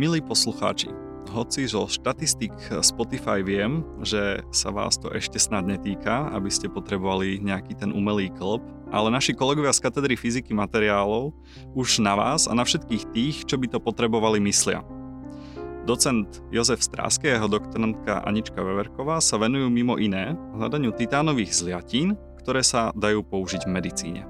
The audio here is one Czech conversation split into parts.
Milí poslucháči, hoci zo štatistik Spotify viem, že sa vás to ešte snad netýka, aby ste potrebovali nejaký ten umelý klop, ale naši kolegovia z katedry fyziky materiálov už na vás a na všetkých tých, čo by to potrebovali, myslia. Docent Jozef Strásky a jeho doktorantka Anička Veverková sa venujú mimo iné hľadaniu titánových zliatín, ktoré sa dajú použiť v medicíne.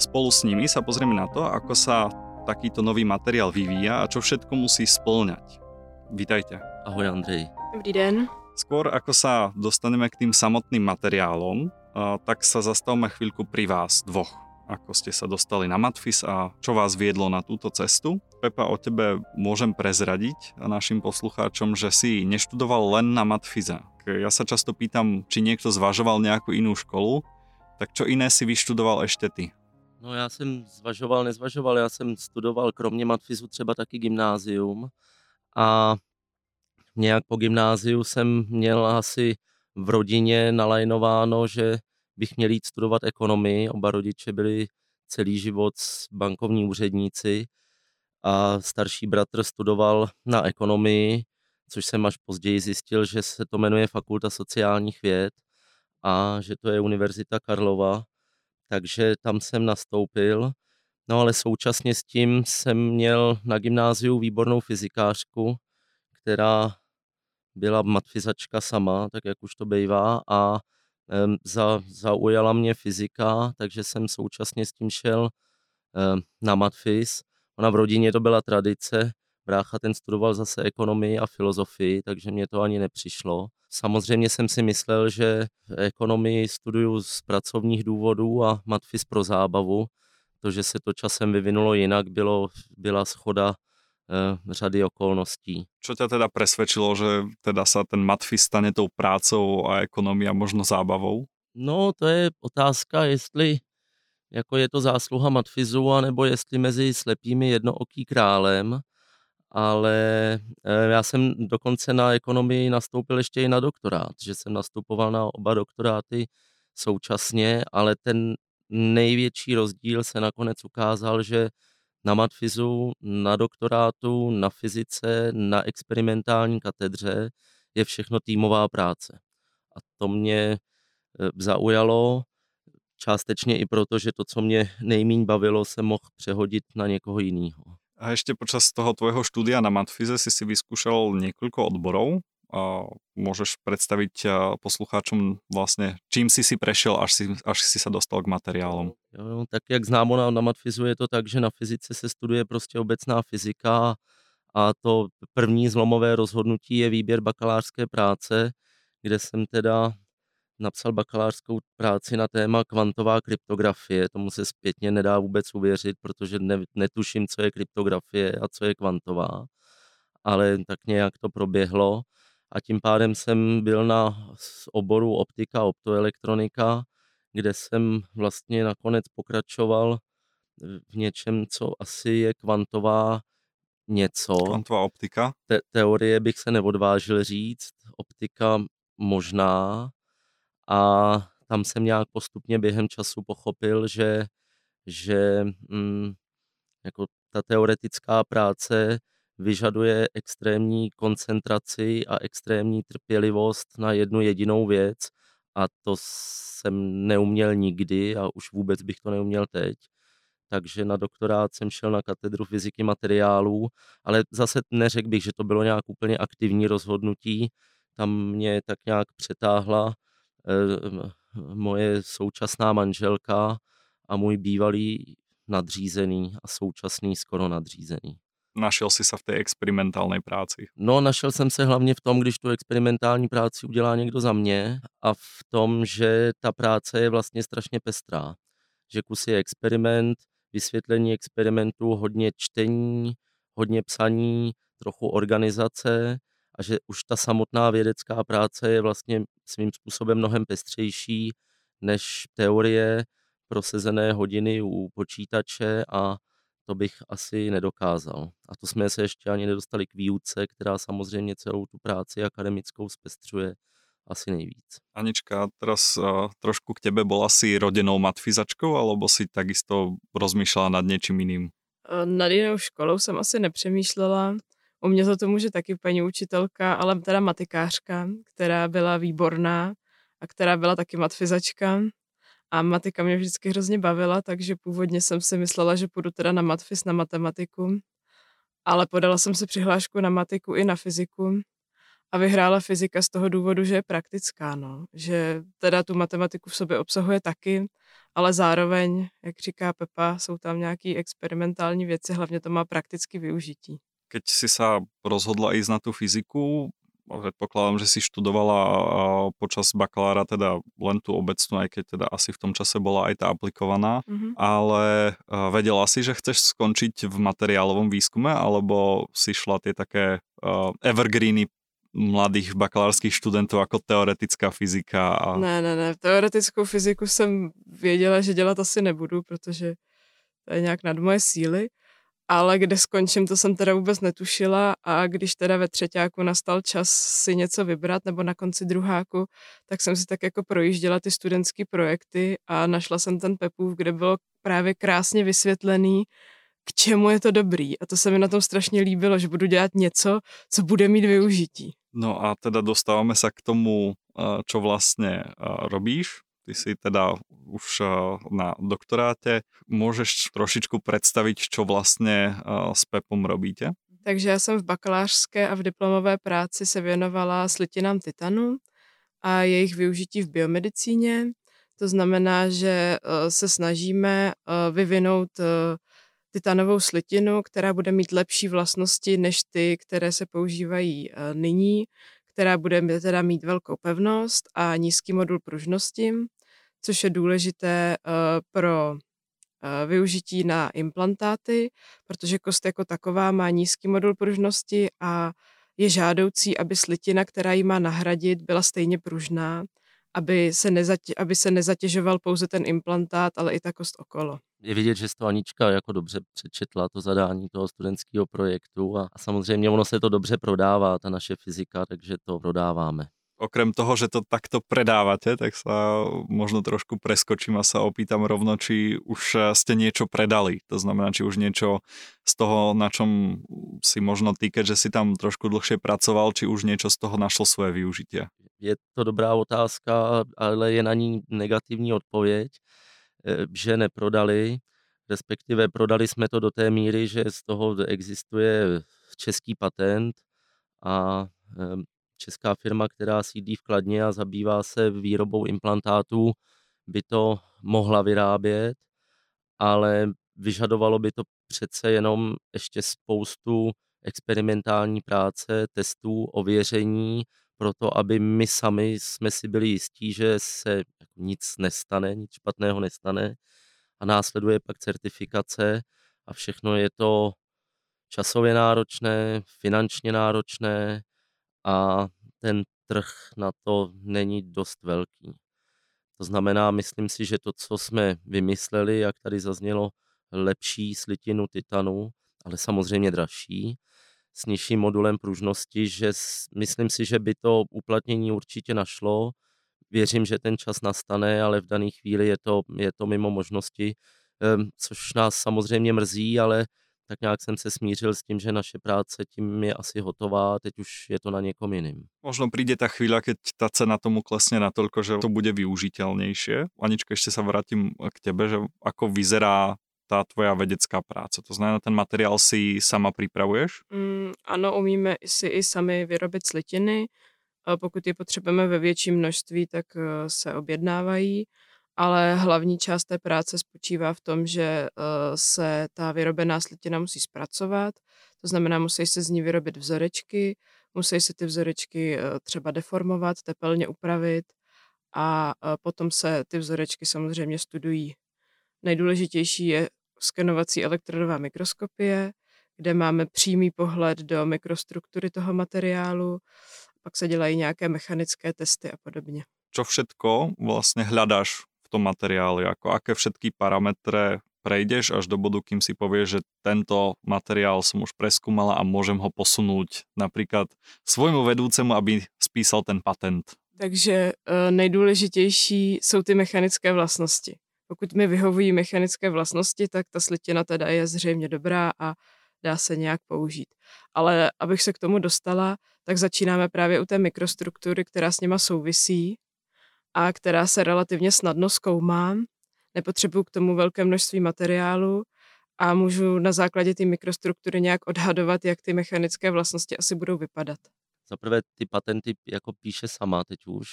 Spolu s nimi sa pozrieme na to, ako sa takýto nový materiál vyvíja a čo všetko musí splňať. Vítajte. Ahoj Andrej. Dobrý den. Skôr ako sa dostaneme k tým samotným materiálom, tak sa zastavme chvíľku pri vás dvoch. Ako ste sa dostali na Matfis a čo vás viedlo na túto cestu. Pepa, o tebe môžem prezradiť našim poslucháčom, že si neštudoval len na Matfize. Ja sa často pýtam, či niekto zvažoval nejakú inú školu, tak čo iné si vyštudoval ešte ty? No já jsem zvažoval, nezvažoval, já jsem studoval kromě matfizu třeba taky gymnázium a nějak po gymnáziu jsem měl asi v rodině nalajnováno, že bych měl jít studovat ekonomii. Oba rodiče byli celý život bankovní úředníci a starší bratr studoval na ekonomii, což jsem až později zjistil, že se to jmenuje Fakulta sociálních věd a že to je Univerzita Karlova takže tam jsem nastoupil. No ale současně s tím jsem měl na gymnáziu výbornou fyzikářku, která byla matfizačka sama, tak jak už to bývá, a um, za, zaujala mě fyzika, takže jsem současně s tím šel um, na matfiz. Ona v rodině to byla tradice, brácha ten studoval zase ekonomii a filozofii, takže mě to ani nepřišlo. Samozřejmě jsem si myslel, že ekonomii studuju z pracovních důvodů a matfis pro zábavu. To, že se to časem vyvinulo jinak, bylo, byla schoda eh, řady okolností. Čo ťa teda presvedčilo, že teda sa ten matfis stane tou prácou a ekonomia možno zábavou? No, to je otázka, jestli jako je to zásluha matfizu, anebo jestli mezi slepými jednooký králem ale eh, já jsem dokonce na ekonomii nastoupil ještě i na doktorát, že jsem nastupoval na oba doktoráty současně, ale ten největší rozdíl se nakonec ukázal, že na matfizu, na doktorátu, na fyzice, na experimentální katedře je všechno týmová práce. A to mě eh, zaujalo, částečně i proto, že to, co mě nejmíň bavilo, se mohl přehodit na někoho jiného. A ešte počas toho tvojho štúdia na Matfize si si vyskúšal niekoľko odborov. A môžeš predstaviť poslucháčom vlastne, čím si si prešiel, až si, až si sa dostal k materiálom. Jo, tak jak známo na, na Matfizu je to tak, že na fyzice se studuje prostě obecná fyzika a to první zlomové rozhodnutí je výběr bakalářské práce, kde jsem teda napsal bakalářskou práci na téma kvantová kryptografie. Tomu se zpětně nedá vůbec uvěřit, protože ne, netuším, co je kryptografie a co je kvantová. Ale tak nějak to proběhlo a tím pádem jsem byl na oboru optika, optoelektronika, kde jsem vlastně nakonec pokračoval v něčem, co asi je kvantová něco. Kvantová optika? Te- teorie bych se neodvážil říct, optika možná, a tam jsem nějak postupně během času pochopil, že, že mm, jako ta teoretická práce vyžaduje extrémní koncentraci a extrémní trpělivost na jednu jedinou věc a to jsem neuměl nikdy a už vůbec bych to neuměl teď. Takže na doktorát jsem šel na katedru fyziky materiálů, ale zase neřekl bych, že to bylo nějak úplně aktivní rozhodnutí. Tam mě tak nějak přetáhla moje současná manželka a můj bývalý nadřízený a současný skoro nadřízený. Našel jsi se v té experimentální práci? No, našel jsem se hlavně v tom, když tu experimentální práci udělá někdo za mě a v tom, že ta práce je vlastně strašně pestrá. Že kus je experiment, vysvětlení experimentu, hodně čtení, hodně psaní, trochu organizace a že už ta samotná vědecká práce je vlastně svým způsobem mnohem pestřejší než teorie prosezené hodiny u počítače a to bych asi nedokázal. A to jsme se ještě ani nedostali k výuce, která samozřejmě celou tu práci akademickou zpestřuje asi nejvíc. Anička, teraz uh, trošku k tebe bola si rodenou matfizačkou, alebo si takisto rozmýšľala nad něčím jiným? Nad jinou školou jsem asi nepřemýšlela. U mě za to může taky paní učitelka, ale teda matikářka, která byla výborná a která byla taky matfizačka. A matika mě vždycky hrozně bavila, takže původně jsem si myslela, že půjdu teda na matfis na matematiku. Ale podala jsem si přihlášku na matiku i na fyziku a vyhrála fyzika z toho důvodu, že je praktická, no. Že teda tu matematiku v sobě obsahuje taky, ale zároveň, jak říká Pepa, jsou tam nějaké experimentální věci, hlavně to má prakticky využití. Keď si sa rozhodla ísť na tú fyziku, predpokladám, že si študovala počas bakalára teda len tú obecnú, aj keď teda asi v tom čase bola aj tá aplikovaná, mm-hmm. ale vedela si, že chceš skončiť v materiálovom výskume, alebo si šla tie také evergreeny mladých bakalárských študentů jako teoretická fyzika? A... Ne, ne, ne. Teoretickou fyziku jsem věděla, že dělat asi nebudu, protože to je nějak nad moje síly. Ale kde skončím, to jsem teda vůbec netušila a když teda ve třetíku nastal čas si něco vybrat nebo na konci druháku, tak jsem si tak jako projížděla ty studentské projekty a našla jsem ten Pepův, kde bylo právě krásně vysvětlený, k čemu je to dobrý. A to se mi na tom strašně líbilo, že budu dělat něco, co bude mít využití. No a teda dostáváme se k tomu, čo vlastně robíš. Ty si teda už na doktoráte. Můžeš trošičku představit, čo vlastně s Pepom robíte? Takže já jsem v bakalářské a v diplomové práci se věnovala slitinám titanu a jejich využití v biomedicíně. To znamená, že se snažíme vyvinout titanovou slitinu, která bude mít lepší vlastnosti než ty, které se používají eh, nyní, která bude teda mít velkou pevnost a nízký modul pružnosti, což je důležité eh, pro eh, využití na implantáty, protože kost jako taková má nízký modul pružnosti a je žádoucí, aby slitina, která ji má nahradit, byla stejně pružná, aby se, nezatě, aby se nezatěžoval pouze ten implantát, ale i ta kost okolo je vidět, že to Anička jako dobře přečetla to zadání toho studentského projektu a, a samozřejmě ono se to dobře prodává, ta naše fyzika, takže to prodáváme. Okrem toho, že to takto predávate, tak sa možno trošku preskočím a sa opýtam rovno, či už ste niečo predali. To znamená, či už niečo z toho, na čom si možno ty, že si tam trošku dlhšie pracoval, či už niečo z toho našlo svoje využitie. Je to dobrá otázka, ale je na ní negativní odpověď Eh, že neprodali, respektive prodali jsme to do té míry, že z toho existuje český patent a ehm, česká firma, která sídlí v Kladně a zabývá se výrobou implantátů, by to mohla vyrábět, ale vyžadovalo by to přece jenom ještě spoustu experimentální práce, testů, ověření, proto aby my sami jsme si byli jistí, že se nic nestane, nic špatného nestane a následuje pak certifikace a všechno je to časově náročné, finančně náročné a ten trh na to není dost velký. To znamená, myslím si, že to, co jsme vymysleli, jak tady zaznělo, lepší slitinu titanu, ale samozřejmě dražší, s nižším modulem pružnosti, že myslím si, že by to uplatnění určitě našlo. Věřím, že ten čas nastane, ale v dané chvíli je to, je to mimo možnosti, ehm, což nás samozřejmě mrzí, ale tak nějak jsem se smířil s tím, že naše práce tím je asi hotová, teď už je to na někom jiným. Možno přijde ta chvíle, keď ta cena tomu klesne natoľko, že to bude využiteľnejšie. Anička, ještě se vrátím k tebe, že ako vyzerá ta tvoja vedecká práce? To znamená, ten materiál si sama připravuješ? Mm, ano, umíme si i sami vyrobit slitiny. Pokud je potřebujeme ve větším množství, tak eh, se objednávají, ale hlavní část té práce spočívá v tom, že eh, se ta vyrobená slitina musí zpracovat, to znamená, musí se z ní vyrobit vzorečky, musí se ty vzorečky eh, třeba deformovat, tepelně upravit a potom se ty vzorečky samozřejmě studují. Nejdůležitější je skenovací elektrodová mikroskopie, kde máme přímý pohled do mikrostruktury toho materiálu, pak se dělají nějaké mechanické testy a podobně. Čo všetko vlastně hledáš tom materiálu, jako aké všetky parametry prejdeš až do bodu, kým si povieš, že tento materiál som už preskúmala a môžem ho posunúť napríklad svojmu vedúcemu, aby spísal ten patent. Takže uh, nejdůležitější jsou ty mechanické vlastnosti. Pokud mi vyhovují mechanické vlastnosti, tak ta slitina teda je zřejmě dobrá a dá se nějak použít. Ale abych se k tomu dostala, tak začínáme právě u té mikrostruktury, která s něma souvisí a která se relativně snadno zkoumá. Nepotřebuju k tomu velké množství materiálu a můžu na základě té mikrostruktury nějak odhadovat, jak ty mechanické vlastnosti asi budou vypadat. Za prvé ty patenty jako píše sama teď už,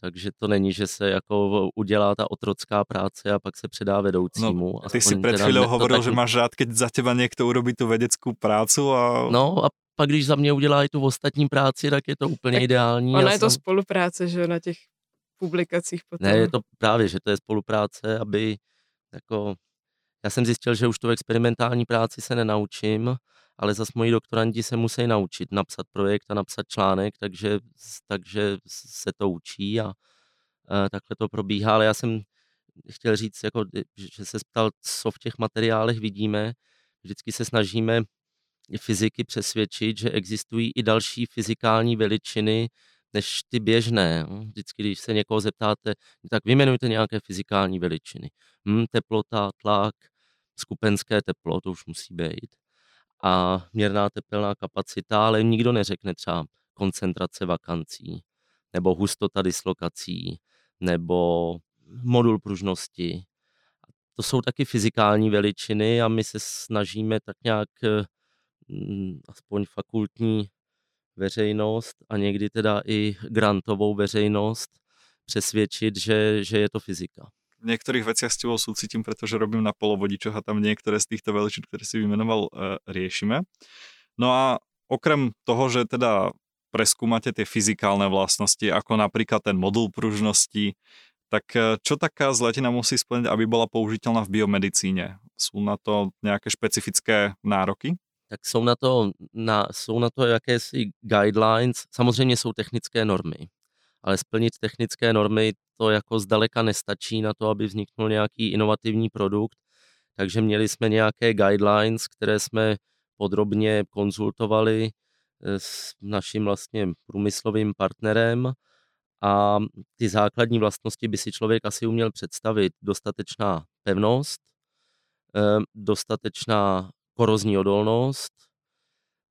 takže to není, že se jako udělá ta otrocká práce a pak se předá vedoucímu. No, ty si před chvíľou hovoril, taky... že máš rád, keď za teba někdo urobí tu vědeckou prácu a... No a pak když za mě udělá i tu ostatní práci, tak je to úplně tak ideální. Ona je to jsem... spolupráce, že na těch publikacích potom. Ne, je to právě, že to je spolupráce, aby jako já jsem zjistil, že už tu experimentální práci se nenaučím, ale zase moji doktorandi se musí naučit napsat projekt a napsat článek, takže, takže se to učí a, a takhle to probíhá. Ale já jsem chtěl říct, jako, že se ptal, co v těch materiálech vidíme. Vždycky se snažíme fyziky přesvědčit, že existují i další fyzikální veličiny než ty běžné. Vždycky, když se někoho zeptáte, tak vyjmenujte nějaké fyzikální veličiny. Hm, teplota, tlak, skupenské teplo, to už musí být. A měrná tepelná kapacita, ale nikdo neřekne třeba koncentrace vakancí, nebo hustota dislokací, nebo modul pružnosti. To jsou taky fyzikální veličiny a my se snažíme tak nějak mm, aspoň fakultní veřejnost a někdy teda i grantovou veřejnost přesvědčit, že, že je to fyzika v niektorých veciach s tebou súcitím, pretože robím na polovodičoch a tam niektoré z týchto veličín, ktoré si vymenoval, e, riešime. No a okrem toho, že teda preskúmate tie fyzikálne vlastnosti, ako napríklad ten modul pružnosti, tak e, čo taká zlatina musí splniť, aby bola použiteľná v biomedicíne? Sú na to nejaké špecifické nároky? Tak jsou na to, na, jsou na to jakési guidelines, samozřejmě jsou technické normy ale splnit technické normy to jako zdaleka nestačí na to, aby vzniknul nějaký inovativní produkt. Takže měli jsme nějaké guidelines, které jsme podrobně konzultovali eh, s naším vlastně průmyslovým partnerem a ty základní vlastnosti by si člověk asi uměl představit. Dostatečná pevnost, eh, dostatečná korozní odolnost,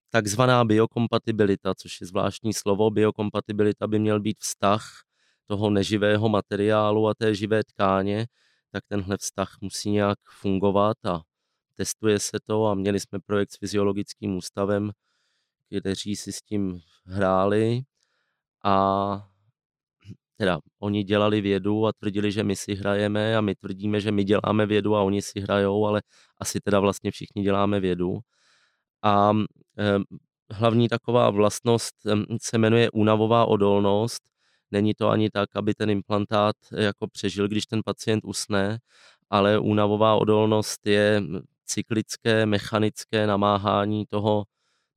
takzvaná biokompatibilita, což je zvláštní slovo. Biokompatibilita by měl být vztah toho neživého materiálu a té živé tkáně, tak tenhle vztah musí nějak fungovat a testuje se to a měli jsme projekt s fyziologickým ústavem, kteří si s tím hráli a teda oni dělali vědu a tvrdili, že my si hrajeme a my tvrdíme, že my děláme vědu a oni si hrajou, ale asi teda vlastně všichni děláme vědu. A hlavní taková vlastnost se jmenuje únavová odolnost. Není to ani tak, aby ten implantát jako přežil, když ten pacient usne, ale únavová odolnost je cyklické, mechanické namáhání toho,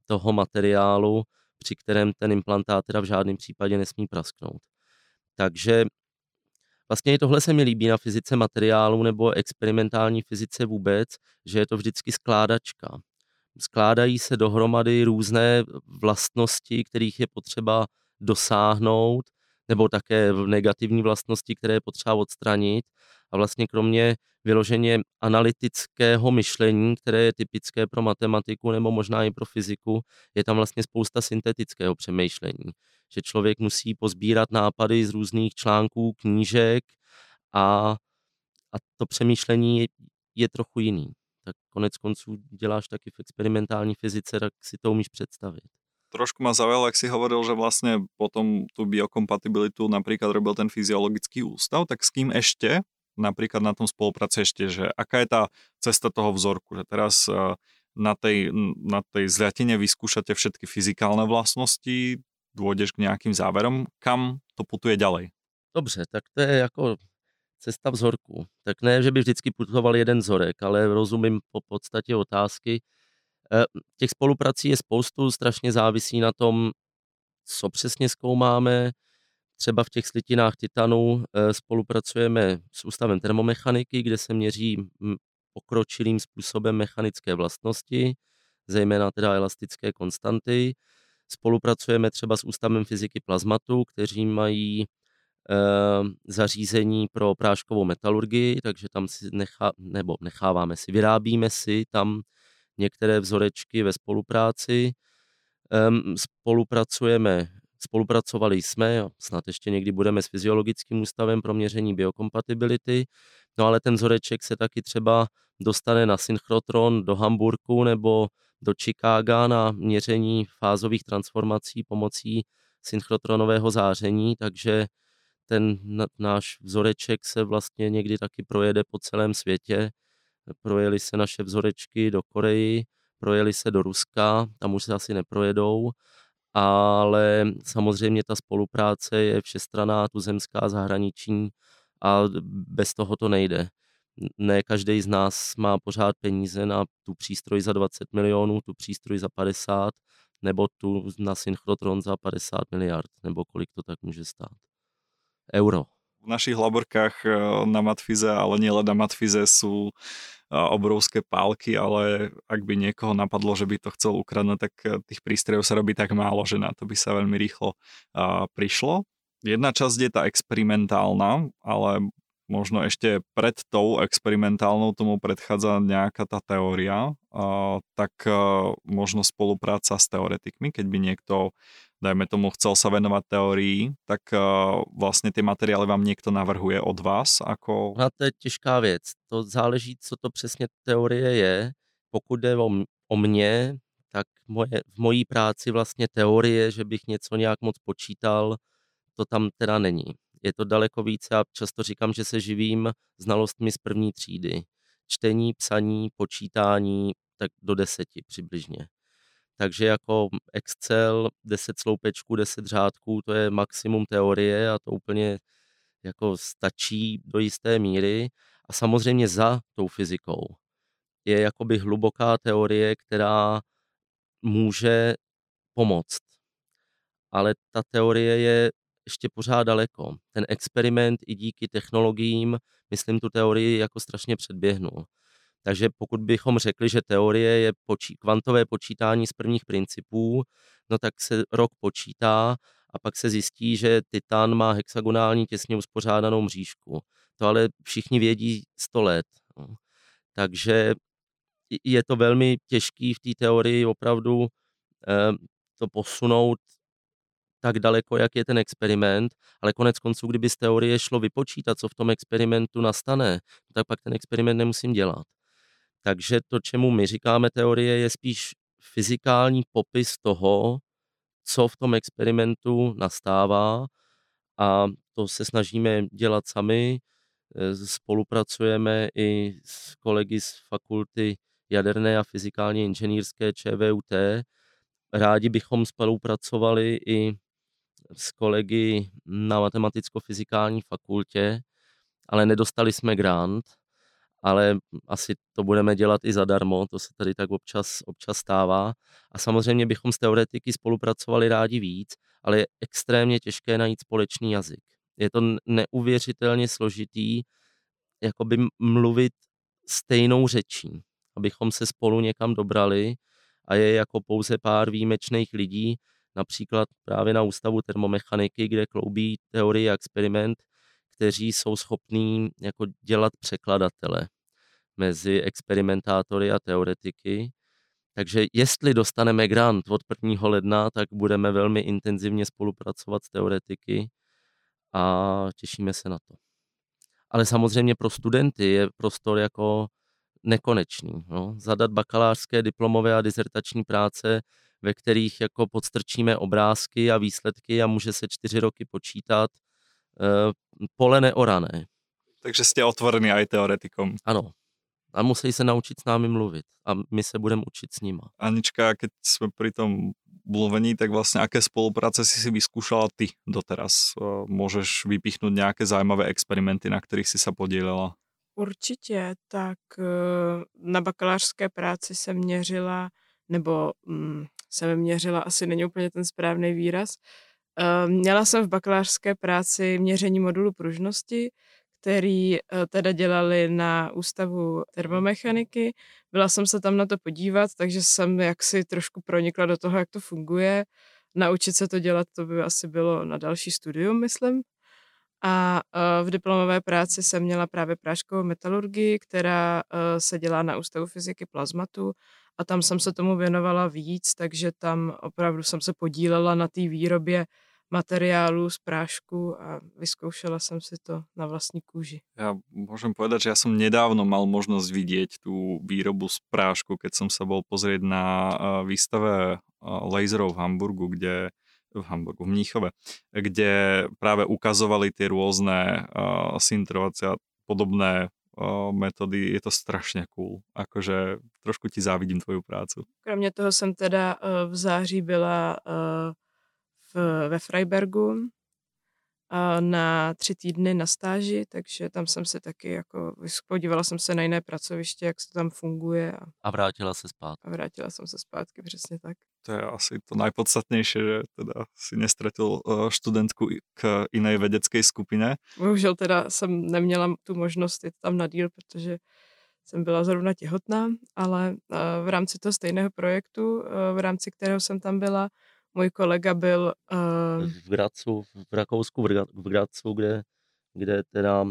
toho materiálu, při kterém ten implantát teda v žádném případě nesmí prasknout. Takže vlastně i tohle se mi líbí na fyzice materiálu nebo experimentální fyzice vůbec, že je to vždycky skládačka skládají se dohromady různé vlastnosti, kterých je potřeba dosáhnout, nebo také negativní vlastnosti, které je potřeba odstranit. A vlastně kromě vyloženě analytického myšlení, které je typické pro matematiku nebo možná i pro fyziku, je tam vlastně spousta syntetického přemýšlení. Že člověk musí pozbírat nápady z různých článků, knížek a, a to přemýšlení je, je trochu jiný tak konec konců děláš taky v experimentální fyzice, tak si to umíš představit. Trošku ma zaujalo, jak si hovoril, že vlastně potom tu biokompatibilitu napríklad robil ten fyziologický ústav, tak s kým ešte napríklad na tom spolupracujete, že aká je tá cesta toho vzorku, že teraz eh, na tej, na tej zliatine vyskúšate všetky fyzikálne vlastnosti, dôjdeš k nejakým záverom, kam to putuje ďalej? Dobře, tak to je jako cesta vzorku. Tak ne, že by vždycky putoval jeden vzorek, ale rozumím po podstatě otázky. Eh, těch spoluprací je spoustu, strašně závisí na tom, co přesně zkoumáme. Třeba v těch slitinách titanu eh, spolupracujeme s Ústavem termomechaniky, kde se měří pokročilým způsobem mechanické vlastnosti, zejména teda elastické konstanty. Spolupracujeme třeba s Ústavem fyziky plazmatu, kteří mají zařízení pro práškovou metalurgii, takže tam si nechá, nebo necháváme si, vyrábíme si tam některé vzorečky ve spolupráci. Spolupracujeme, spolupracovali jsme, snad ještě někdy budeme s fyziologickým ústavem pro měření biokompatibility, no ale ten vzoreček se taky třeba dostane na synchrotron do Hamburku nebo do Chicaga na měření fázových transformací pomocí synchrotronového záření, takže ten náš vzoreček se vlastně někdy taky projede po celém světě. Projeli se naše vzorečky do Koreji, projeli se do Ruska, tam už se asi neprojedou, ale samozřejmě ta spolupráce je všestraná, tuzemská, zahraniční a bez toho to nejde. Ne každý z nás má pořád peníze na tu přístroj za 20 milionů, tu přístroj za 50, nebo tu na synchrotron za 50 miliard, nebo kolik to tak může stát euro. V našich laborkách eh, na Matfize, ale nie len na Matfize sú eh, obrovské pálky, ale ak by niekoho napadlo, že by to chcel ukradnúť, tak eh, tých prístrojov sa robí tak málo, že na to by sa veľmi rýchlo prišlo. Jedna časť je tá experimentálna, ale možno ešte pred tou experimentálnou tomu predchádza nejaká tá teória, tak možno spolupráca s teoretikmi, keď by niekto dajme tomu, chcel sa venovať teórii, tak uh, vlastně ty materiály vám někdo navrhuje od vás? Ako... No to je těžká věc. To záleží, co to přesně teorie je. Pokud jde o, o mě, tak moje, v mojí práci vlastně teorie, že bych něco nějak moc počítal, to tam teda není. Je to daleko více a často říkám, že se živím znalostmi z první třídy. Čtení, psaní, počítání, tak do deseti přibližně. Takže jako Excel, 10 sloupečků, 10 řádků, to je maximum teorie a to úplně jako stačí do jisté míry. A samozřejmě za tou fyzikou je jakoby hluboká teorie, která může pomoct. Ale ta teorie je ještě pořád daleko. Ten experiment i díky technologiím, myslím, tu teorii jako strašně předběhnul. Takže pokud bychom řekli, že teorie je počí, kvantové počítání z prvních principů, no tak se rok počítá a pak se zjistí, že titan má hexagonální těsně uspořádanou mřížku. To ale všichni vědí 100 let. No. Takže je to velmi těžký v té teorii opravdu eh, to posunout tak daleko, jak je ten experiment, ale konec konců, kdyby z teorie šlo vypočítat, co v tom experimentu nastane, tak pak ten experiment nemusím dělat. Takže to, čemu my říkáme teorie, je spíš fyzikální popis toho, co v tom experimentu nastává a to se snažíme dělat sami. E, spolupracujeme i s kolegy z fakulty jaderné a fyzikálně inženýrské ČVUT. Rádi bychom spolupracovali i s kolegy na matematicko-fyzikální fakultě, ale nedostali jsme grant, ale asi to budeme dělat i zadarmo, to se tady tak občas, občas stává. A samozřejmě bychom s teoretiky spolupracovali rádi víc, ale je extrémně těžké najít společný jazyk. Je to neuvěřitelně složitý jakoby mluvit stejnou řečí, abychom se spolu někam dobrali a je jako pouze pár výjimečných lidí, například právě na Ústavu termomechaniky, kde kloubí teorie a experiment, kteří jsou schopní jako dělat překladatele mezi experimentátory a teoretiky. Takže jestli dostaneme grant od 1. ledna, tak budeme velmi intenzivně spolupracovat s teoretiky a těšíme se na to. Ale samozřejmě pro studenty je prostor jako nekonečný. No. Zadat bakalářské, diplomové a dizertační práce, ve kterých jako podstrčíme obrázky a výsledky a může se čtyři roky počítat, Eh, pole neorané. Takže jste otvorení aj teoretikom. Ano. A musí se naučit s námi mluvit. A my se budeme učit s nima. Anička, keď jsme pri tom mluvení, tak vlastně aké spolupráce si si vyskúšala ty doteraz? Eh, můžeš vypichnout nějaké zajímavé experimenty, na kterých si se podílela? Určitě, tak eh, na bakalářské práci jsem měřila, nebo mm, jsem měřila, asi není úplně ten správný výraz, Ehm, měla jsem v bakalářské práci měření modulu pružnosti, který eh, teda dělali na ústavu termomechaniky. Byla jsem se tam na to podívat, takže jsem jaksi trošku pronikla do toho, jak to funguje. Naučit se to dělat, to by asi bylo na další studium, myslím. A v diplomové práci jsem měla právě práškovou metalurgii, která se dělá na Ústavu fyziky plazmatu a tam jsem se tomu věnovala víc, takže tam opravdu jsem se podílela na té výrobě materiálu z prášku a vyzkoušela jsem si to na vlastní kůži. Ja môžem povedať, že ja som nedávno mal možnosť vidieť tú výrobu z prášku, keď som sa bol pozrieť na výstave laserov v Hamburgu, kde v Hamburgu, v Mníchove, kde práve ukazovali tie rôzne uh, sintrovacie a podobné uh, metody. Je to strašně cool. Akože trošku ti závidím tvoju prácu. Kromě toho jsem teda uh, v září byla uh, v, ve Freibergu na tři týdny na stáži, takže tam jsem se taky jako, podívala jsem se na jiné pracoviště, jak se to tam funguje. A, a vrátila se zpátky. A vrátila jsem se zpátky, přesně tak. To je asi to najpodstatnější, že teda si nestratil studentku k jiné vědecké skupině. Bohužel teda jsem neměla tu možnost jít tam na díl, protože jsem byla zrovna těhotná, ale v rámci toho stejného projektu, v rámci kterého jsem tam byla, můj kolega byl... Uh... V Gracu, v Rakousku, v Gracu, kde, kde teda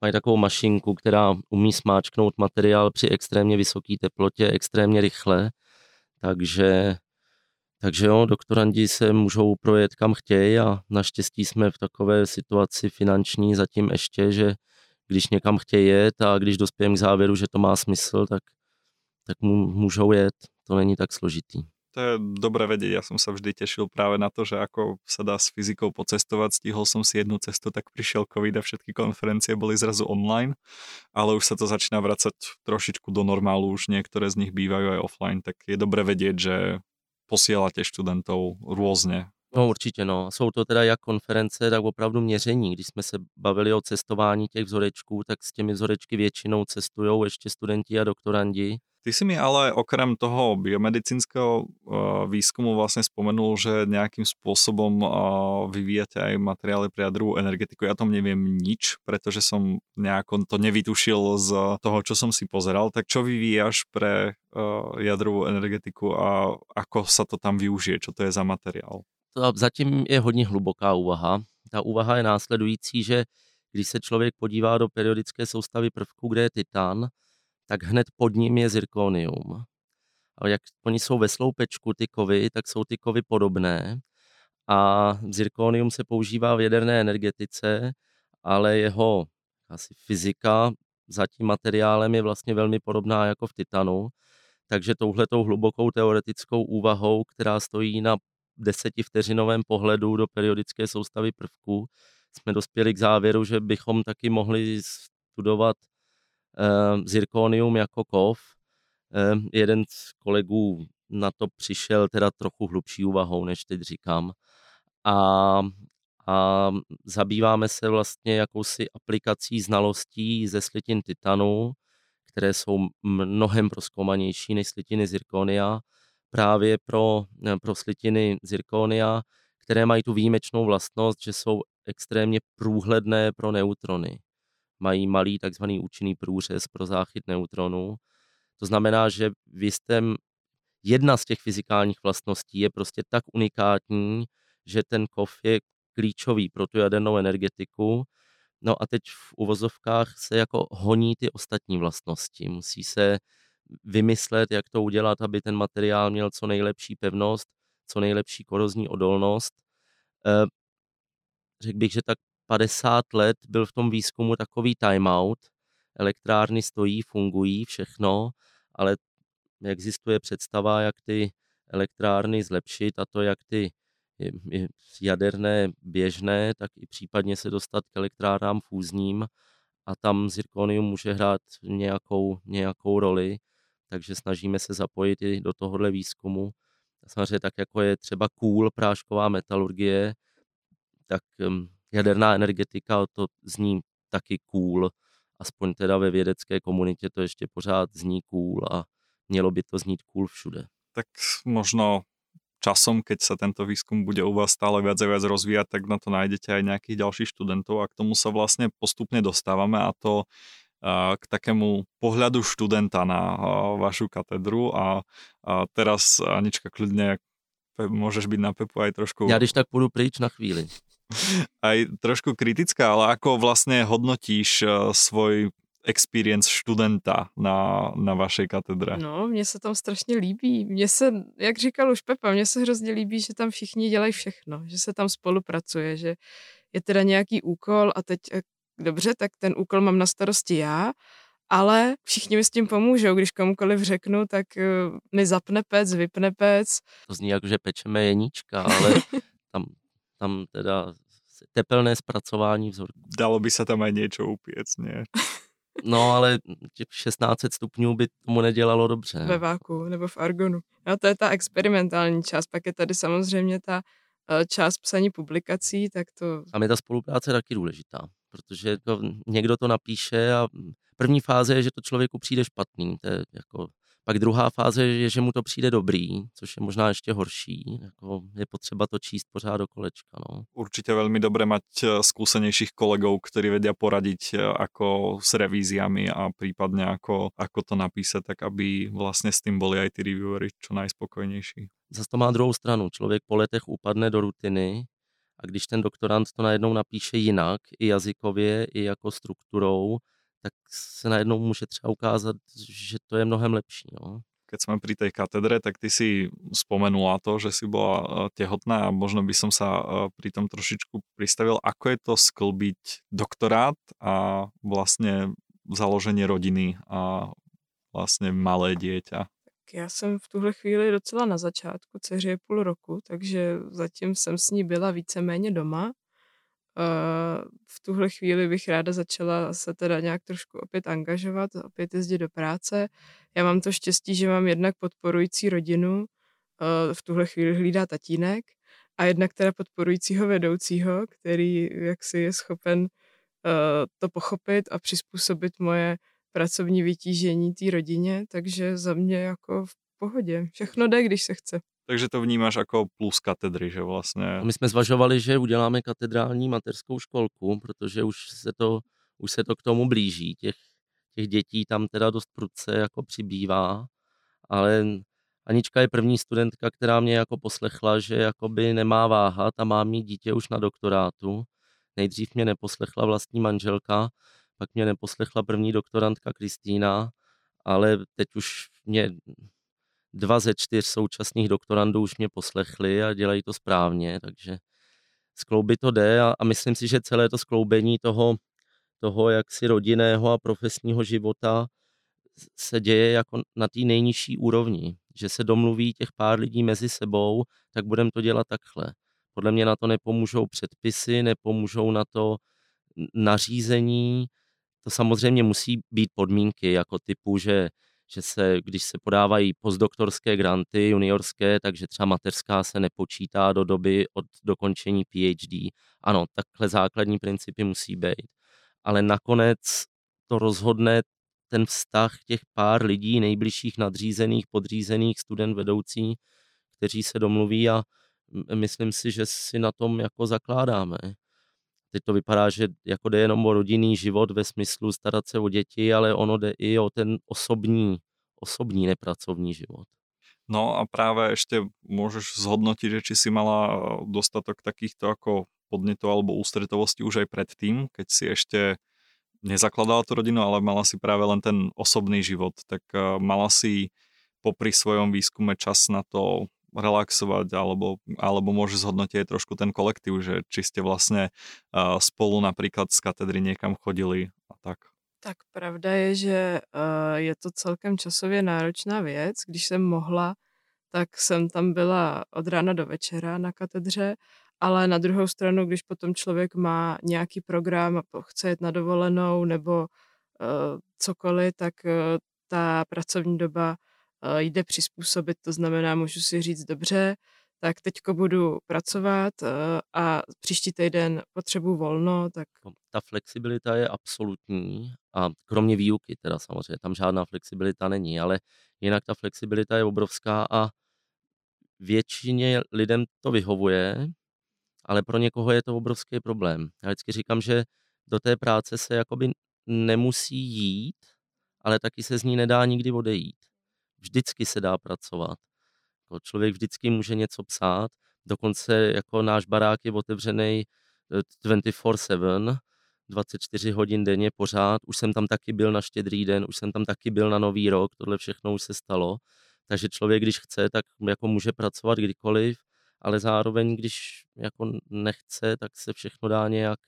mají takovou mašinku, která umí smáčknout materiál při extrémně vysoké teplotě, extrémně rychle, takže, takže jo, doktorandi se můžou projet kam chtějí a naštěstí jsme v takové situaci finanční zatím ještě, že když někam chtějí jet a když dospějeme k závěru, že to má smysl, tak, tak můžou jet. To není tak složitý to je dobré vedieť. Ja som sa vždy tešil práve na to, že ako sa dá s fyzikou pocestovať. Stihol som si jednu cestu, tak prišiel COVID a všetky konferencie boli zrazu online, ale už sa to začína vracať trošičku do normálu, už niektoré z nich bývajú aj offline, tak je dobré vedieť, že posielate študentov rôzne No určitě, no. Jsou to teda jak konference, tak opravdu měření. Když jsme se bavili o cestování těch vzorečků, tak s těmi vzorečky většinou cestují ještě studenti a doktorandi. Ty si mi ale okrem toho biomedicínskeho uh, výskumu vlastne spomenul, že nejakým spôsobom uh, vyvíjate aj materiály pre jadrovú energetiku. Ja tom neviem nič, pretože som nejako to nevytušil z toho, čo som si pozeral. Tak čo vyvíjaš pre uh, jadrovú energetiku a ako sa to tam využije? Čo to je za materiál? Zatím je hodně hluboká úvaha. Ta úvaha je následující, že když se člověk podívá do periodické soustavy prvků, kde je titan, tak hned pod ním je zirkonium. A jak oni jsou ve sloupečku, ty kovy, tak jsou ty kovy podobné. A zirkonium se používá v jaderné energetice, ale jeho asi fyzika za tím materiálem je vlastně velmi podobná jako v titanu. Takže touhletou hlubokou teoretickou úvahou, která stojí na desetivteřinovém pohledu do periodické soustavy prvků, jsme dospěli k závěru, že bychom taky mohli studovat zirkonium jako kov. Ehm, jeden z kolegů na to přišel teda trochu hlubší úvahou, než teď říkám. A, a zabýváme se vlastně jakousi aplikací znalostí ze slitin titanu, které jsou mnohem proskoumanější než slitiny zirkonia, právě pro, pro slitiny zirkonia, které mají tu výjimečnou vlastnost, že jsou extrémně průhledné pro neutrony mají malý takzvaný účinný průřez pro záchyt neutronů. To znamená, že v jistém, jedna z těch fyzikálních vlastností je prostě tak unikátní, že ten kov je klíčový pro tu jadernou energetiku. No a teď v uvozovkách se jako honí ty ostatní vlastnosti. Musí se vymyslet, jak to udělat, aby ten materiál měl co nejlepší pevnost, co nejlepší korozní odolnost. Eh, řekl bych, že tak 50 let byl v tom výzkumu takový timeout. Elektrárny stojí, fungují, všechno, ale existuje představa, jak ty elektrárny zlepšit a to, jak ty jaderné běžné, tak i případně se dostat k elektrárnám fúzním a tam zirkonium může hrát nějakou, nějakou roli, takže snažíme se zapojit i do tohohle výzkumu. Samozřejmě tak, jako je třeba kůl prášková metalurgie, tak jaderná energetika, to zní taky cool, aspoň teda ve vědecké komunitě to ještě pořád zní cool a mělo by to znít cool všude. Tak možno časom, keď sa tento výskum bude u vás stále viac a viac rozvíjať, tak na to nájdete aj nejakých ďalších študentov a k tomu sa vlastne postupne dostávame a to k takému pohľadu študenta na vašu katedru a, teraz Anička kľudne môžeš byť na Pepu aj trošku... Já když tak půjdu pryč na chvíli. Aj trošku kritická, ale ako vlastne hodnotíš uh, svoj experience študenta na, na vašej katedře? No, mně se tam strašně líbí. Mně se, jak říkal už Pepa, mně se hrozně líbí, že tam všichni dělají všechno, že se tam spolupracuje, že je teda nějaký úkol a teď eh, dobře, tak ten úkol mám na starosti já, ale všichni mi s tím pomůžou. Když komukoliv řeknu, tak uh, mi zapne pec, vypne pec. To zní jako, že pečeme jeníčka, ale tam, tam teda tepelné zpracování vzorku. Dalo by se tam aj něco upiec, ne? No, ale těch 1600 stupňů by tomu nedělalo dobře. Ve váku nebo v argonu. No, to je ta experimentální část. Pak je tady samozřejmě ta eh, část psaní publikací, tak to... A je ta spolupráce taky důležitá, protože to, někdo to napíše a první fáze je, že to člověku přijde špatný. To je jako pak druhá fáze je, že mu to přijde dobrý, což je možná ještě horší. Jako je potřeba to číst pořád do kolečka. No. Určitě velmi dobré mať eh, zkušenějších kolegů, kteří vědí poradit jako s revíziami a případně jako, jako to napísat, tak aby vlastně s tím byli i ty reviewery čo najspokojnější. Zase to má druhou stranu. Člověk po letech upadne do rutiny a když ten doktorant to najednou napíše jinak, i jazykově, i jako strukturou, tak se najednou může třeba ukázat, že to je mnohem lepší. No. Keď jsme pri tej katedre, tak ty si spomenula to, že si byla eh, tehotná a možno by som sa eh, pri tom trošičku pristavil, ako je to sklbiť doktorát a vlastně založení rodiny a vlastně malé dieťa. Já jsem v tuhle chvíli docela na začátku, dceři je půl roku, takže zatím jsem s ní byla víceméně doma v tuhle chvíli bych ráda začala se teda nějak trošku opět angažovat, opět jezdit do práce. Já mám to štěstí, že mám jednak podporující rodinu, v tuhle chvíli hlídá tatínek, a jednak teda podporujícího vedoucího, který jaksi je schopen to pochopit a přizpůsobit moje pracovní vytížení té rodině, takže za mě jako v pohodě. Všechno jde, když se chce. Takže to vnímáš jako plus katedry, že vlastně... My jsme zvažovali, že uděláme katedrální mateřskou školku, protože už se to, už se to k tomu blíží. Těch, těch dětí tam teda dost prudce jako přibývá, ale Anička je první studentka, která mě jako poslechla, že jakoby nemá váhat a má mít dítě už na doktorátu. Nejdřív mě neposlechla vlastní manželka, pak mě neposlechla první doktorantka Kristýna, ale teď už mě dva ze čtyř současných doktorandů už mě poslechli a dělají to správně, takže skloubit to jde a, a myslím si, že celé to skloubení toho, toho jaksi rodinného a profesního života se děje jako na té nejnižší úrovni, že se domluví těch pár lidí mezi sebou, tak budeme to dělat takhle. Podle mě na to nepomůžou předpisy, nepomůžou na to nařízení, to samozřejmě musí být podmínky, jako typu, že že se, když se podávají postdoktorské granty juniorské, takže třeba mateřská se nepočítá do doby od dokončení PhD. Ano, takhle základní principy musí být. Ale nakonec to rozhodne ten vztah těch pár lidí, nejbližších nadřízených, podřízených, student vedoucí, kteří se domluví a myslím si, že si na tom jako zakládáme. Teď to vypadá, že jako jde jenom o rodinný život ve smyslu starat se o děti, ale ono jde i o ten osobní, osobní nepracovní život. No a právě ještě můžeš zhodnotit, že či si mala dostatok takýchto jako podnětů alebo ústretovosti už aj predtým, keď si ještě nezakladala tu rodinu, ale mala si právě len ten osobný život, tak eh, mala si popri svojom výskume čas na to relaxovať, alebo, alebo môže zhodnotiť aj trošku ten kolektív, že či ste vlastne uh, spolu napríklad z katedry někam chodili a tak. Tak pravda je, že uh, je to celkem časově náročná věc. Když jsem mohla, tak jsem tam byla od rána do večera na katedře, ale na druhou stranu, když potom člověk má nějaký program a chce jet na dovolenou nebo uh, cokoliv, tak uh, ta pracovní doba jde přizpůsobit, to znamená, můžu si říct dobře, tak teďko budu pracovat eh, a příští týden potřebuji volno, tak... No, ta flexibilita je absolutní a kromě výuky teda samozřejmě, tam žádná flexibilita není, ale jinak ta flexibilita je obrovská a většině lidem to vyhovuje, ale pro někoho je to obrovský problém. Já vždycky říkám, že do té práce se jakoby nemusí jít, ale taky se z ní nedá nikdy odejít vždycky se dá pracovat. Jako člověk vždycky může něco psát, dokonce jako náš barák je otevřený 24-7, 24 hodin denně pořád. Už jsem tam taky byl na štědrý den, už jsem tam taky byl na nový rok, tohle všechno už se stalo. Takže člověk, když chce, tak jako může pracovat kdykoliv, ale zároveň, když jako nechce, tak se všechno dá nějak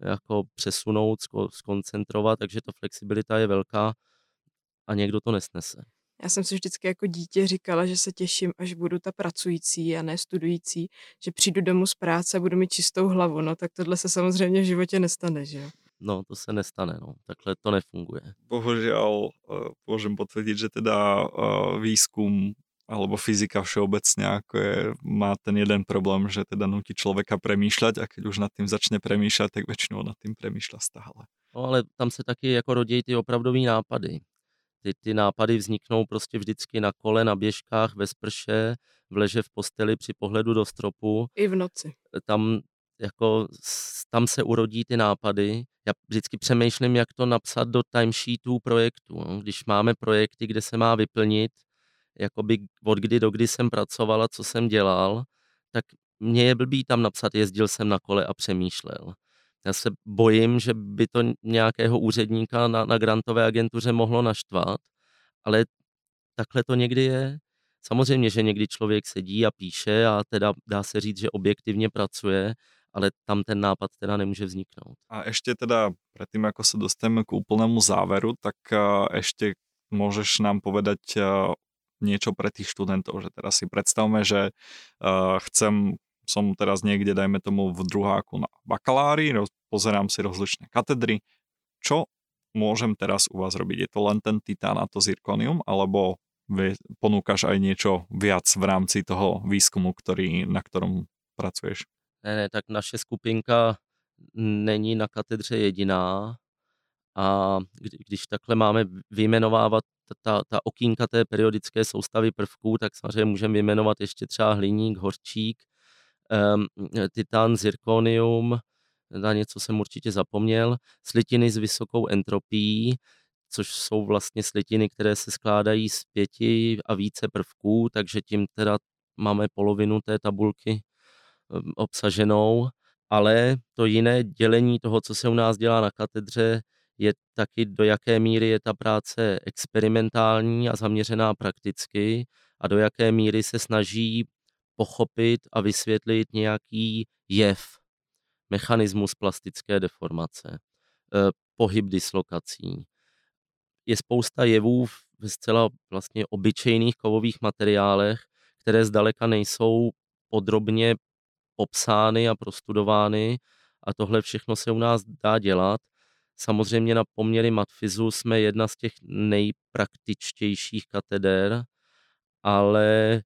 jako přesunout, skoncentrovat, takže ta flexibilita je velká a někdo to nesnese. Já jsem si vždycky jako dítě říkala, že se těším, až budu ta pracující a ne studující, že přijdu domů z práce a budu mít čistou hlavu. No tak tohle se samozřejmě v životě nestane, že jo? No, to se nestane, no. Takhle to nefunguje. Bohužiaľ, uh, môžem potvrdiť, že teda uh, výskum alebo fyzika všeobecne ako je, má ten jeden problém, že teda nutí človeka premýšľať a keď už nad tým začne premýšľať, tak väčšinou nad tým premýšľa stále. No ale tam se taky jako rodí ty opravdový nápady ty, ty nápady vzniknou prostě vždycky na kole, na běžkách, ve sprše, v leže v posteli při pohledu do stropu. I v noci. Tam, jako, tam se urodí ty nápady. Já vždycky přemýšlím, jak to napsat do timesheetů projektu. No. Když máme projekty, kde se má vyplnit, jakoby od kdy do kdy jsem pracoval a co jsem dělal, tak mě je blbý tam napsat, jezdil jsem na kole a přemýšlel. Já se bojím, že by to nějakého úředníka na, na grantové agentuře mohlo naštvat, ale takhle to někdy je. Samozřejmě, že někdy člověk sedí a píše a teda dá se říct, že objektivně pracuje, ale tam ten nápad teda nemůže vzniknout. A ještě teda předtím, jako se dostaneme k úplnému záveru, tak ještě můžeš nám povedať niečo pre tých študentov, že teraz si predstavme, že chcem som teraz niekde, dajme tomu, v druháku na bakalári, pozerám si rozličné katedry. Čo môžem teraz u vás robiť? Je to len ten titán a to zirkonium, alebo ponúkaš aj niečo viac v rámci toho výskumu, ktorý, na ktorom pracuješ? Ne, ne, tak naše skupinka není na katedře jediná a když takhle máme vyjmenovávat ta, ta okýnka té periodické soustavy prvků, tak samozřejmě můžeme vyjmenovat ještě třeba hliník, horčík, um, titan, zirkonium, na něco jsem určitě zapomněl, slitiny s vysokou entropií, což jsou vlastně slitiny, které se skládají z pěti a více prvků, takže tím teda máme polovinu té tabulky obsaženou, ale to jiné dělení toho, co se u nás dělá na katedře, je taky do jaké míry je ta práce experimentální a zaměřená prakticky a do jaké míry se snaží pochopit a vysvětlit nějaký jev, mechanismus plastické deformace, eh, pohyb dislokací. Je spousta jevů ve zcela vlastně obyčejných kovových materiálech, které zdaleka nejsou podrobně popsány a prostudovány a tohle všechno se u nás dá dělat. Samozřejmě na poměry matfizu jsme jedna z těch nejpraktičtějších kateder, ale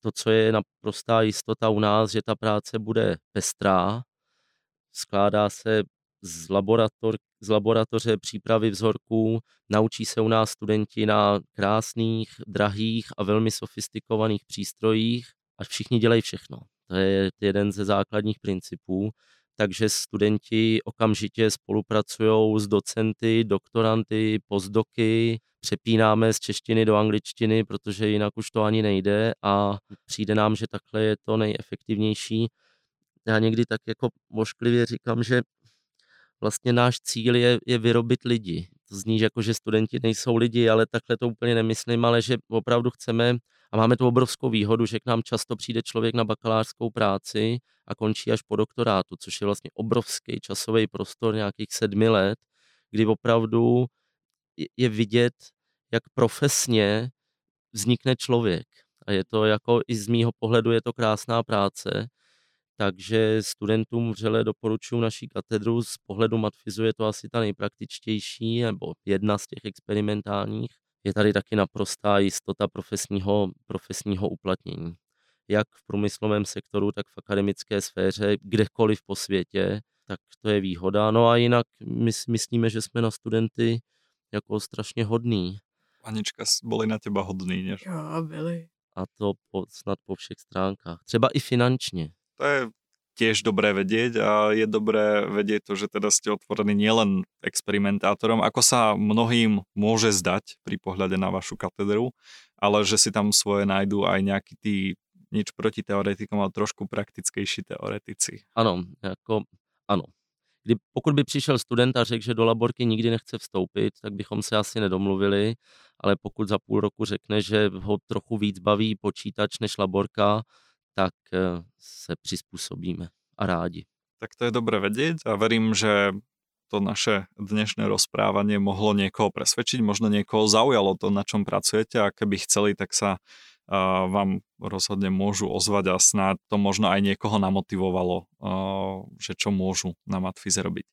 to, co je naprostá jistota u nás, že ta práce bude pestrá, skládá se z, laborator, z laboratoře přípravy vzorků, naučí se u nás studenti na krásných, drahých a velmi sofistikovaných přístrojích a všichni dělají všechno. To je jeden ze základních principů takže studenti okamžitě spolupracují s docenty, doktoranty, postdoky, přepínáme z češtiny do angličtiny, protože jinak už to ani nejde a přijde nám, že takhle je to nejefektivnější. Já někdy tak jako mošklivě říkám, že vlastně náš cíl je, je vyrobit lidi. To zní, jako, že studenti nejsou lidi, ale takhle to úplně nemyslím, ale že opravdu chceme a máme tu obrovskou výhodu, že k nám často přijde člověk na bakalářskou práci a končí až po doktorátu, což je vlastně obrovský časový prostor nějakých sedmi let, kdy opravdu je vidět, jak profesně vznikne člověk. A je to jako i z mýho pohledu je to krásná práce, takže studentům vřele doporučuji naší katedru. Z pohledu matfizu je to asi ta nejpraktičtější, nebo jedna z těch experimentálních. Je tady taky naprostá jistota profesního, profesního uplatnění. Jak v průmyslovém sektoru, tak v akademické sféře, kdekoliv po světě, tak to je výhoda. No a jinak my myslíme, že jsme na studenty jako strašně hodný. Anička, byli na těba hodný, ne? Jo, byli. A to po, snad po všech stránkách. Třeba i finančně. To je tiež dobré vedieť a je dobré vedieť to, že teda ste otvorení nielen experimentátorom, ako sa mnohým môže zdať pri pohľade na vašu katedru, ale že si tam svoje nájdú aj nejakí tí nič proti teoretikom, ale trošku praktickejší teoretici. Ano, jako ano. Kdy, pokud by přišel student a řekl, že do laborky nikdy nechce vstoupit, tak bychom se asi nedomluvili, ale pokud za půl roku řekne, že ho trochu víc baví počítač než laborka, tak eh, se přizpůsobíme a rádi. Tak to je dobré vedieť a verím, že to naše dnešné rozprávanie mohlo niekoho presvedčiť, možno niekoho zaujalo to, na čom pracujete a keby chceli, tak sa vám rozhodne môžu ozvať a snáď to možno aj niekoho namotivovalo, uh, že čo môžu na Matfize robiť.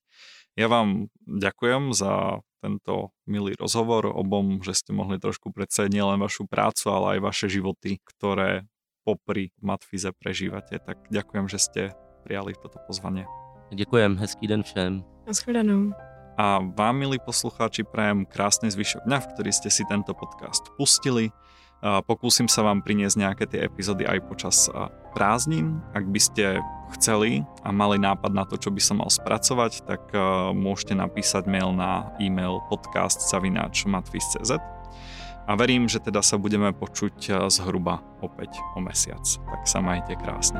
Ja vám ďakujem za tento milý rozhovor obom, že ste mohli trošku predstaviť nielen vašu prácu, ale aj vaše životy, ktoré popri Matfize prežívate. Tak ďakujem, že ste prijali toto pozvanie. Ďakujem, hezký den všem. Naschledanou. A vám, milí poslucháči, prajem krásny zvyšok dňa, v ktorý ste si tento podcast pustili. Pokúsim sa vám priniesť nejaké tie epizódy aj počas prázdnin. Ak by ste chceli a mali nápad na to, čo by som mal spracovať, tak môžete napísať mail na e-mail podcast.matvis.cz a verím, že teda sa budeme počuť zhruba opäť o mesiac. Tak sa majte krásne.